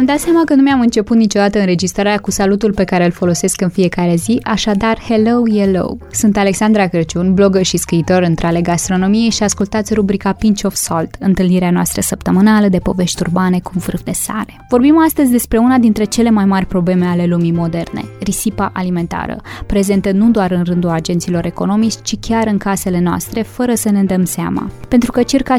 Mi-am dat seama că nu mi-am început niciodată înregistrarea cu salutul pe care îl folosesc în fiecare zi, așadar Hello Yellow. Sunt Alexandra Crăciun, blogger și scriitor între ale gastronomiei și ascultați rubrica Pinch of Salt, întâlnirea noastră săptămânală de povești urbane cu vârf de sare. Vorbim astăzi despre una dintre cele mai mari probleme ale lumii moderne, risipa alimentară, prezentă nu doar în rândul agenților economici, ci chiar în casele noastre, fără să ne dăm seama. Pentru că circa 50%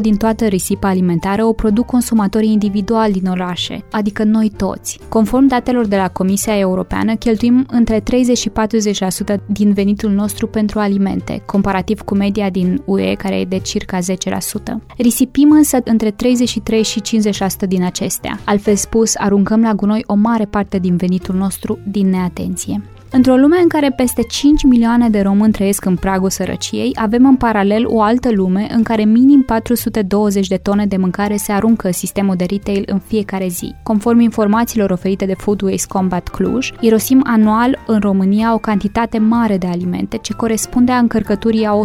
din toată risipa alimentară o produc consumatorii individuali din orașe, adică noi toți. Conform datelor de la Comisia Europeană, cheltuim între 30 și 40% din venitul nostru pentru alimente, comparativ cu media din UE, care e de circa 10%. Risipim însă între 33 și 50% din acestea. Altfel spus, aruncăm la gunoi o mare parte din venitul nostru din neatenție. Într-o lume în care peste 5 milioane de români trăiesc în pragul sărăciei, avem în paralel o altă lume în care minim 420 de tone de mâncare se aruncă în sistemul de retail în fiecare zi. Conform informațiilor oferite de Food Waste Combat Cluj, irosim anual în România o cantitate mare de alimente, ce corespunde a încărcăturii a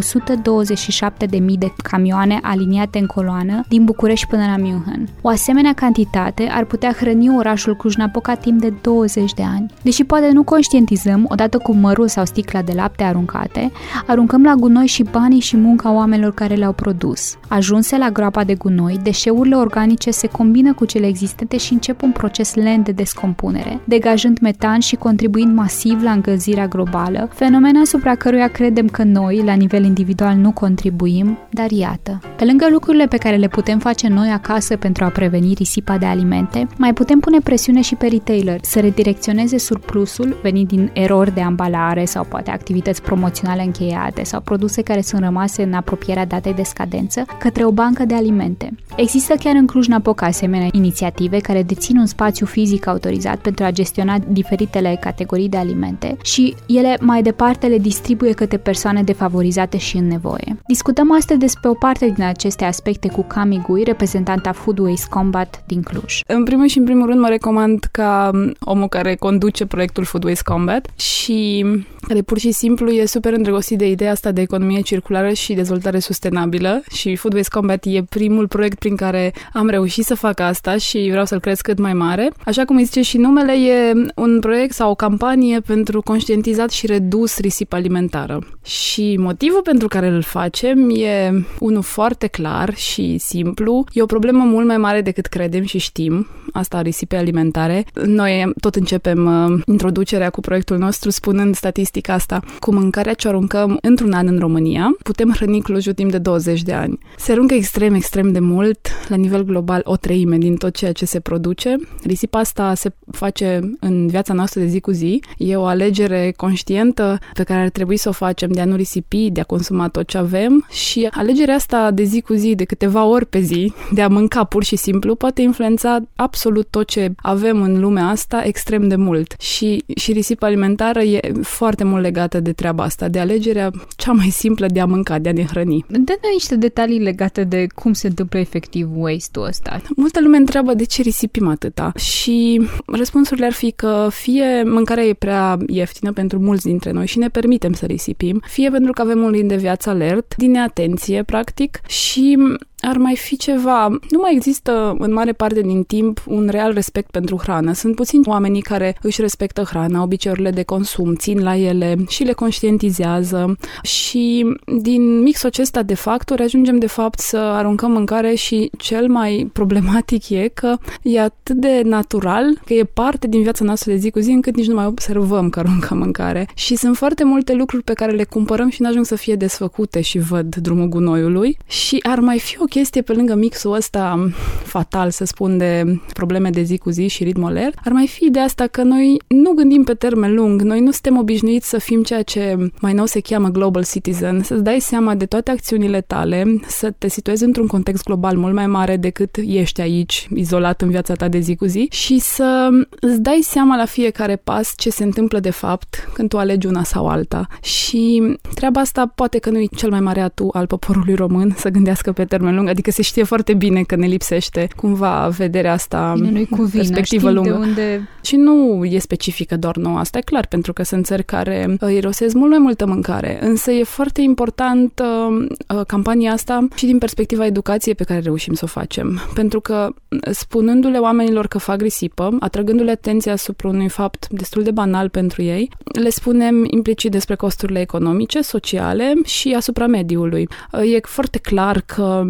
127.000 de camioane aliniate în coloană din București până la München. O asemenea cantitate ar putea hrăni orașul Cluj-Napoca timp de 20 de ani. Deși poate nu conștientizăm aruncăm, odată cu mărul sau sticla de lapte aruncate, aruncăm la gunoi și banii și munca oamenilor care le-au produs. Ajunse la groapa de gunoi, deșeurile organice se combină cu cele existente și încep un proces lent de descompunere, degajând metan și contribuind masiv la încălzirea globală, fenomen asupra căruia credem că noi, la nivel individual, nu contribuim, dar iată. Pe lângă lucrurile pe care le putem face noi acasă pentru a preveni risipa de alimente, mai putem pune presiune și pe retailer să redirecționeze surplusul venit din erori de ambalare sau poate activități promoționale încheiate sau produse care sunt rămase în apropierea datei de scadență către o bancă de alimente. Există chiar în Cluj-Napoca asemenea inițiative care dețin un spațiu fizic autorizat pentru a gestiona diferitele categorii de alimente și ele mai departe le distribuie către persoane defavorizate și în nevoie. Discutăm astăzi despre o parte din aceste aspecte cu Cami Gui, reprezentanta Food Waste Combat din Cluj. În primul și în primul rând mă recomand ca omul care conduce proiectul Food Waste Combat și care pur și simplu e super îndrăgostit de ideea asta de economie circulară și dezvoltare sustenabilă și Food Waste Combat e primul proiect prin care am reușit să fac asta și vreau să-l cresc cât mai mare. Așa cum îi zice și numele, e un proiect sau o campanie pentru conștientizat și redus risipă alimentară. Și motivul pentru care îl facem e unul foarte clar și simplu. E o problemă mult mai mare decât credem și știm, asta risipei alimentare. Noi tot începem uh, introducerea cu proiectul nostru spunând statistica asta. Cu mâncarea ce aruncăm într-un an în România, putem hrăni Clujul timp de 20 de ani. Se aruncă extrem, extrem de mult, la nivel global, o treime din tot ceea ce se produce. Risipa asta se face în viața noastră de zi cu zi. E o alegere conștientă pe care ar trebui să o facem de a nu risipi, de a consuma tot ce avem și alegerea asta de zi cu zi, de câteva ori pe zi, de a mânca pur și simplu, poate influența absolut tot ce avem în lumea asta extrem de mult. Și, și risipa alimentară e foarte mult legată de treaba asta, de alegerea cea mai simplă de a mânca, de a ne hrăni. Dă-ne niște detalii legate de cum se întâmplă efectiv waste-ul ăsta. Multă lume întreabă de ce risipim atâta și răspunsurile ar fi că fie mâncarea e prea ieftină pentru mulți dintre noi și ne permitem să risipim, fie pentru că avem un lin de viață alert, din neatenție, practic, și ar mai fi ceva. Nu mai există în mare parte din timp un real respect pentru hrană. Sunt puțini oamenii care își respectă hrana, obiceiurile de consum, țin la ele și le conștientizează și din mixul acesta de factori ajungem de fapt să aruncăm mâncare și cel mai problematic e că e atât de natural, că e parte din viața noastră de zi cu zi încât nici nu mai observăm că aruncăm mâncare. Și sunt foarte multe lucruri pe care le cumpărăm și nu ajung să fie desfăcute și văd drumul gunoiului și ar mai fi o chestie pe lângă mixul ăsta fatal, să spun, de probleme de zi cu zi și ritm alert, ar mai fi de asta că noi nu gândim pe termen lung, noi nu suntem obișnuiți să fim ceea ce mai nou se cheamă global citizen, să-ți dai seama de toate acțiunile tale, să te situezi într-un context global mult mai mare decât ești aici, izolat în viața ta de zi cu zi și să îți dai seama la fiecare pas ce se întâmplă de fapt când tu alegi una sau alta. Și treaba asta poate că nu e cel mai mare atu al poporului român să gândească pe termen lung lung, adică se știe foarte bine că ne lipsește cumva vederea asta, Bine, cu vină, perspectivă lungă. De unde... Și nu e specifică doar nouă, asta e clar, pentru că sunt țări care uh, irosesc mult mai multă mâncare, însă e foarte important uh, uh, campania asta și din perspectiva educației pe care reușim să o facem, pentru că spunându-le oamenilor că fac risipă, atrăgându-le atenția asupra unui fapt destul de banal pentru ei, le spunem implicit despre costurile economice, sociale și asupra mediului. E foarte clar că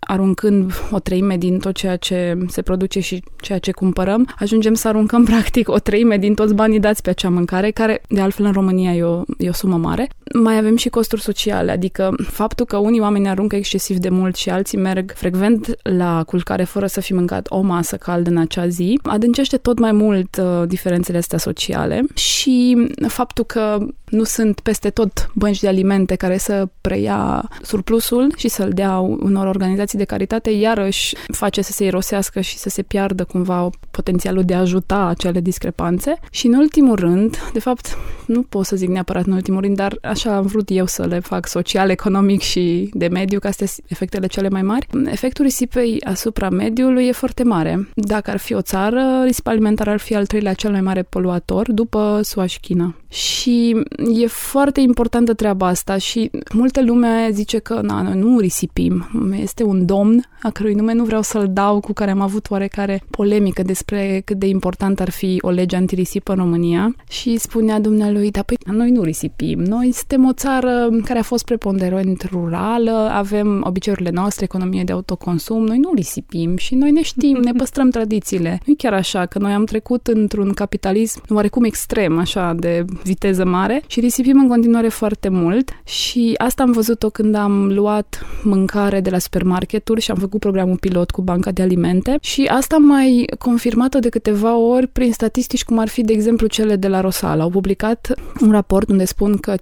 aruncând o treime din tot ceea ce se produce și ceea ce cumpărăm, ajungem să aruncăm practic o treime din toți banii dați pe acea mâncare, care de altfel în România e o, e o sumă mare. Mai avem și costuri sociale, adică faptul că unii oameni aruncă excesiv de mult și alții merg frecvent la culcare fără să fi mâncat o masă caldă în acea zi, adâncește tot mai mult uh, diferențele astea sociale și faptul că nu sunt peste tot bănci de alimente care să preia surplusul și să-l dea unor organizații de caritate, iarăși face să se irosească și să se piardă cumva potențialul de a ajuta acele discrepanțe. Și în ultimul rând, de fapt, nu pot să zic neapărat în ultimul rând, dar așa am vrut eu să le fac social, economic și de mediu, că astea sunt efectele cele mai mari. Efectul risipei asupra mediului e foarte mare. Dacă ar fi o țară, risipa alimentară ar fi al treilea cel mai mare poluator, după SUA și China. Și e foarte importantă treaba asta și multă lume zice că na, noi nu risipim. Este un domn a cărui nume nu vreau să-l dau, cu care am avut oarecare polemică despre cât de important ar fi o lege antirisipă în România. Și spunea dumnealui, da, păi noi nu risipim, noi suntem o țară care a fost preponderent rurală, avem obiceiurile noastre, economie de autoconsum, noi nu risipim și noi ne știm, ne păstrăm tradițiile. Nu chiar așa, că noi am trecut într-un capitalism oarecum extrem, așa, de viteză mare și risipim în continuare foarte mult. Și asta am văzut-o când am luat mâncare de la supermarketuri și am făcut programul pilot cu banca de alimente și asta am mai confirmat-o de câteva ori prin statistici cum ar fi, de exemplu, cele de la Rosal. Au publicat un raport unde spun că 50%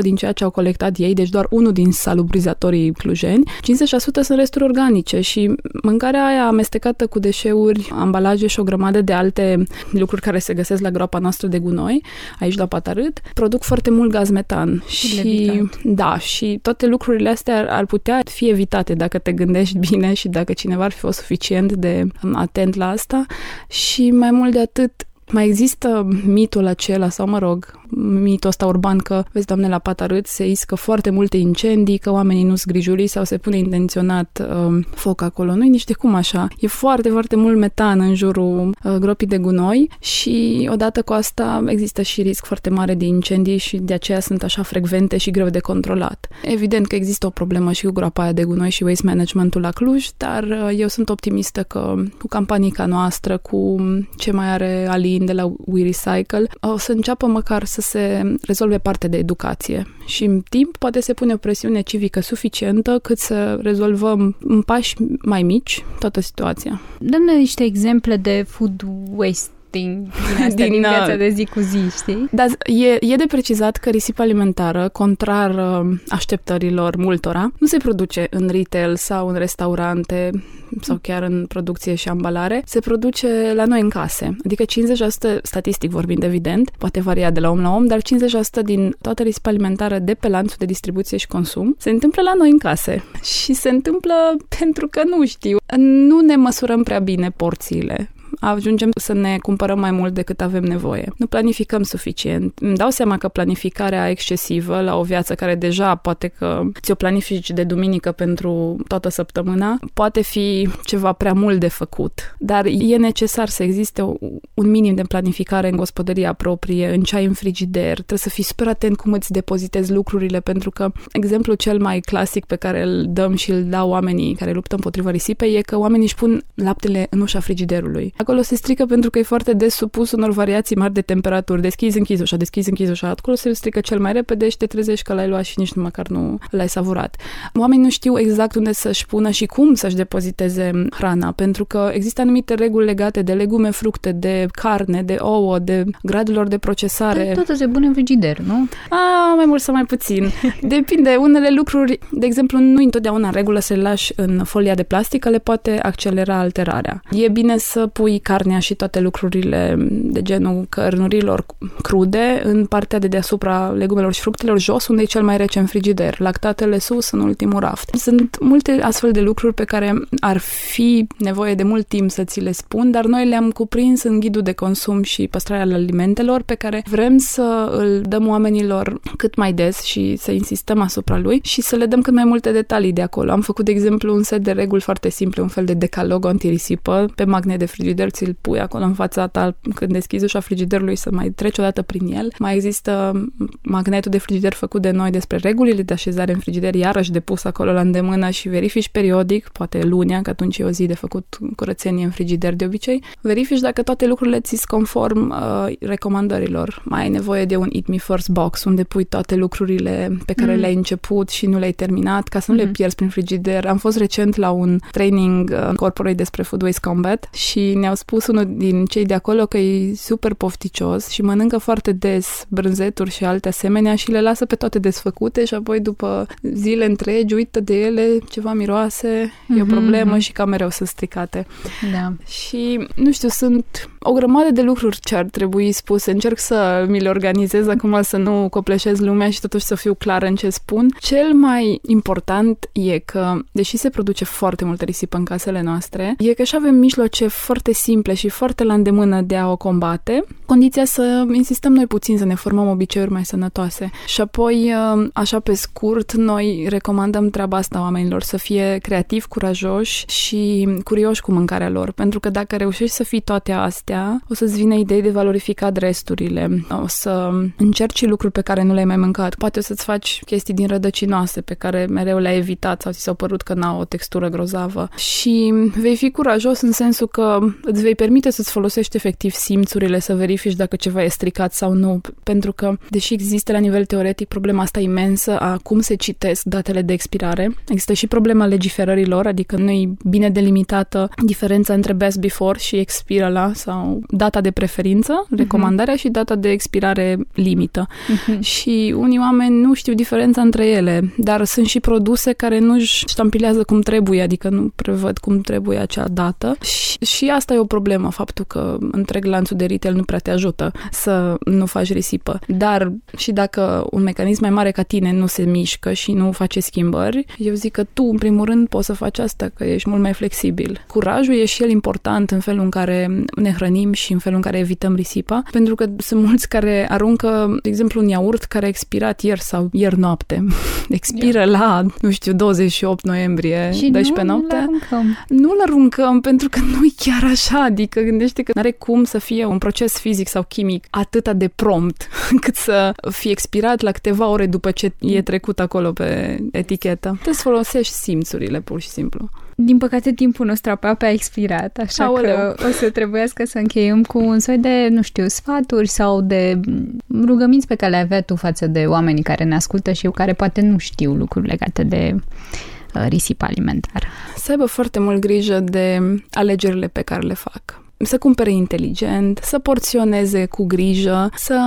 din ceea ce au colectat ei, deci doar unul din salubrizatorii clujeni, 50% sunt resturi organice și mâncarea aia amestecată cu deșeuri, ambalaje și o grămadă de alte lucruri care se găsesc la groapa noastră de gunoi, aici la Patarât, produc foarte mult gaz metan. Și, da, și toate lucrurile astea ar, ar putea fi evitate dacă te gândești bine și dacă cineva ar fi fost suficient de atent la asta. Și mai mult de atât, mai există mitul acela, sau mă rog, mitul ăsta urban că, vezi, doamne, la Patarât se iscă foarte multe incendii, că oamenii nu zgrijuli sau se pune intenționat uh, foc acolo. Nu nici de cum așa. E foarte, foarte mult metan în jurul uh, gropii de gunoi și odată cu asta există și risc foarte mare de incendii și de aceea sunt așa frecvente și greu de controlat. Evident că există o problemă și cu groapa aia de gunoi și waste managementul la Cluj, dar uh, eu sunt optimistă că cu campania noastră, cu ce mai are Alin de la We Recycle, o să înceapă măcar să să se rezolve partea de educație și în timp poate se pune o presiune civică suficientă cât să rezolvăm în pași mai mici toată situația. Dăm-ne niște exemple de food waste din, din, astea, din, din viața uh, de zi cu zi, știi? Dar e, e de precizat că risipa alimentară, contrar uh, așteptărilor multora, nu se produce în retail sau în restaurante sau chiar în producție și ambalare, se produce la noi în case. Adică 50%, statistic vorbind evident, poate varia de la om la om, dar 50% din toată risipa alimentară de pe lanțul de distribuție și consum se întâmplă la noi în case. Și se întâmplă pentru că nu știu, nu ne măsurăm prea bine porțiile ajungem să ne cumpărăm mai mult decât avem nevoie. Nu planificăm suficient. Îmi dau seama că planificarea excesivă la o viață care deja poate că ți-o planifici de duminică pentru toată săptămâna, poate fi ceva prea mult de făcut. Dar e necesar să existe un minim de planificare în gospodăria proprie, în ce ai în frigider. Trebuie să fii super atent cum îți depozitezi lucrurile, pentru că exemplul cel mai clasic pe care îl dăm și îl dau oamenii care luptă împotriva risipei e că oamenii își pun laptele în ușa frigiderului acolo se strică pentru că e foarte des supus unor variații mari de temperaturi. Deschizi, închizi ușa, deschizi, închizi ușa. Acolo se strică cel mai repede și te trezești că l-ai luat și nici măcar nu l-ai savurat. Oamenii nu știu exact unde să-și pună și cum să-și depoziteze hrana, pentru că există anumite reguli legate de legume, fructe, de carne, de ouă, de gradurilor de procesare. Toate se pune în frigider, nu? A, mai mult sau mai puțin. Depinde. Unele lucruri, de exemplu, nu întotdeauna în regulă să le lași în folia de plastic, le poate accelera alterarea. E bine să pui și carnea și toate lucrurile de genul cărnurilor crude în partea de deasupra legumelor și fructelor jos, unde e cel mai rece în frigider. Lactatele sus, în ultimul raft. Sunt multe astfel de lucruri pe care ar fi nevoie de mult timp să ți le spun, dar noi le-am cuprins în ghidul de consum și păstrarea alimentelor pe care vrem să îl dăm oamenilor cât mai des și să insistăm asupra lui și să le dăm cât mai multe detalii de acolo. Am făcut, de exemplu, un set de reguli foarte simple, un fel de decalog antirisipă. Pe magnet de frigider ți-l pui acolo în fața ta când deschizi ușa frigiderului să mai treci o dată prin el. Mai există magnetul de frigider făcut de noi despre regulile de așezare în frigider, iarăși depus acolo la îndemână și verifici periodic, poate lunia, că atunci e o zi de făcut curățenie în frigider de obicei, verifici dacă toate lucrurile ți conform uh, recomandărilor. Mai ai nevoie de un Eat Me First box unde pui toate lucrurile pe care mm. le-ai început și nu le-ai terminat ca să nu mm-hmm. le pierzi prin frigider. Am fost recent la un training uh, corporate despre Food Waste Combat și ne-au spus unul din cei de acolo că e super pofticios și mănâncă foarte des brânzeturi și alte asemenea și le lasă pe toate desfăcute și apoi după zile întregi uită de ele, ceva miroase, mm-hmm. e o mhm, problemă mm-hmm. și cam mereu sunt stricate. Da. Și, nu știu, sunt o grămadă de lucruri ce ar trebui spuse. Încerc să mi le organizez acum, să nu copleșez lumea și totuși să fiu clară în ce spun. Cel mai important e că, deși se produce foarte multă risipă în casele noastre, e că și avem mijloace foarte simple și foarte la îndemână de a o combate, condiția să insistăm noi puțin să ne formăm obiceiuri mai sănătoase. Și apoi, așa pe scurt, noi recomandăm treaba asta oamenilor, să fie creativi, curajoși și curioși cu mâncarea lor, pentru că dacă reușești să fii toate astea, o să-ți vină idei de valorificat resturile, o să încerci lucruri pe care nu le-ai mai mâncat, poate o să-ți faci chestii din rădăcinoase pe care mereu le-ai evitat sau ți s-au părut că n-au o textură grozavă. Și vei fi curajos în sensul că îți vei permite să-ți folosești efectiv simțurile, să verifici dacă ceva e stricat sau nu, pentru că, deși există la nivel teoretic problema asta imensă a cum se citesc datele de expirare, există și problema legiferărilor, adică nu e bine delimitată diferența între best before și expiră la sau data de preferință, mhm. recomandarea uh-huh. și data de expirare limită. Uh-huh. Și unii oameni nu știu diferența între ele, dar sunt și produse care nu își ștampilează cum trebuie, adică nu prevăd cum trebuie acea dată. Și, și asta e o problemă, faptul că întreg lanțul de retail nu prea te ajută să nu faci risipă. Dar și dacă un mecanism mai mare ca tine nu se mișcă și nu face schimbări, eu zic că tu, în primul rând, poți să faci asta, că ești mult mai flexibil. Curajul e și el important în felul în care ne hrănim și în felul în care evităm risipa, pentru că sunt mulți care aruncă, de exemplu, un iaurt care a expirat ieri sau ieri noapte. Expiră yeah. la, nu știu, 28 noiembrie, și 12 nu noapte. Aruncăm. Nu-l aruncăm pentru că nu e chiar așa, adică gândește că nu are cum să fie un proces fizic sau chimic atât de prompt încât să fie expirat la câteva ore după ce e trecut acolo pe etichetă. Trebuie să folosești simțurile, pur și simplu. Din păcate, timpul nostru aproape a expirat, așa Aoleu. că o să trebuiască să încheiem cu un soi de, nu știu, sfaturi sau de rugăminți pe care le avea tu față de oamenii care ne ascultă și eu care poate nu știu lucruri legate de uh, risipă alimentară. Să aibă foarte mult grijă de alegerile pe care le fac să cumpere inteligent, să porționeze cu grijă, să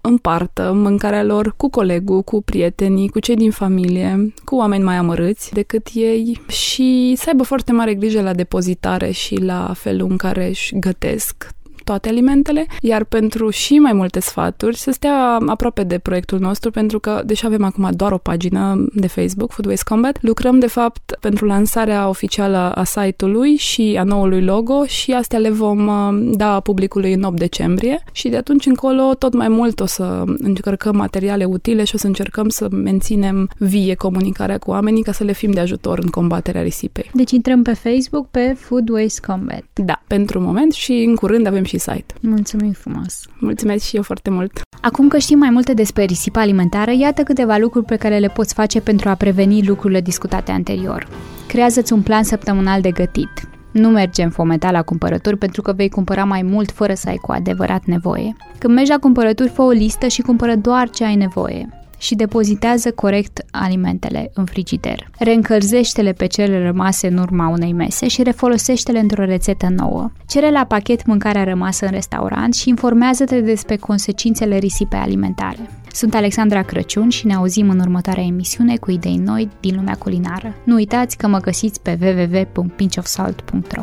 împartă mâncarea lor cu colegul, cu prietenii, cu cei din familie, cu oameni mai amărâți decât ei și să aibă foarte mare grijă la depozitare și la felul în care își gătesc toate alimentele, iar pentru și mai multe sfaturi să stea aproape de proiectul nostru, pentru că, deși avem acum doar o pagină de Facebook, Food Waste Combat, lucrăm, de fapt, pentru lansarea oficială a site-ului și a noului logo și astea le vom uh, da publicului în 8 decembrie și de atunci încolo tot mai mult o să încercăm materiale utile și o să încercăm să menținem vie comunicarea cu oamenii ca să le fim de ajutor în combaterea risipei. Deci intrăm pe Facebook pe Food Waste Combat. Da, pentru moment și în curând avem și site. Mulțumim frumos! Mulțumesc și eu foarte mult! Acum că știm mai multe despre risipa alimentară, iată câteva lucruri pe care le poți face pentru a preveni lucrurile discutate anterior. Creează-ți un plan săptămânal de gătit. Nu merge în fometa la cumpărături pentru că vei cumpăra mai mult fără să ai cu adevărat nevoie. Când mergi la cumpărături, fă o listă și cumpără doar ce ai nevoie și depozitează corect alimentele în frigider. Reîncălzește-le pe cele rămase în urma unei mese și refolosește-le într-o rețetă nouă. Cere la pachet mâncarea rămasă în restaurant și informează-te despre consecințele risipei alimentare. Sunt Alexandra Crăciun și ne auzim în următoarea emisiune cu idei noi din lumea culinară. Nu uitați că mă găsiți pe www.pinchofsalt.ro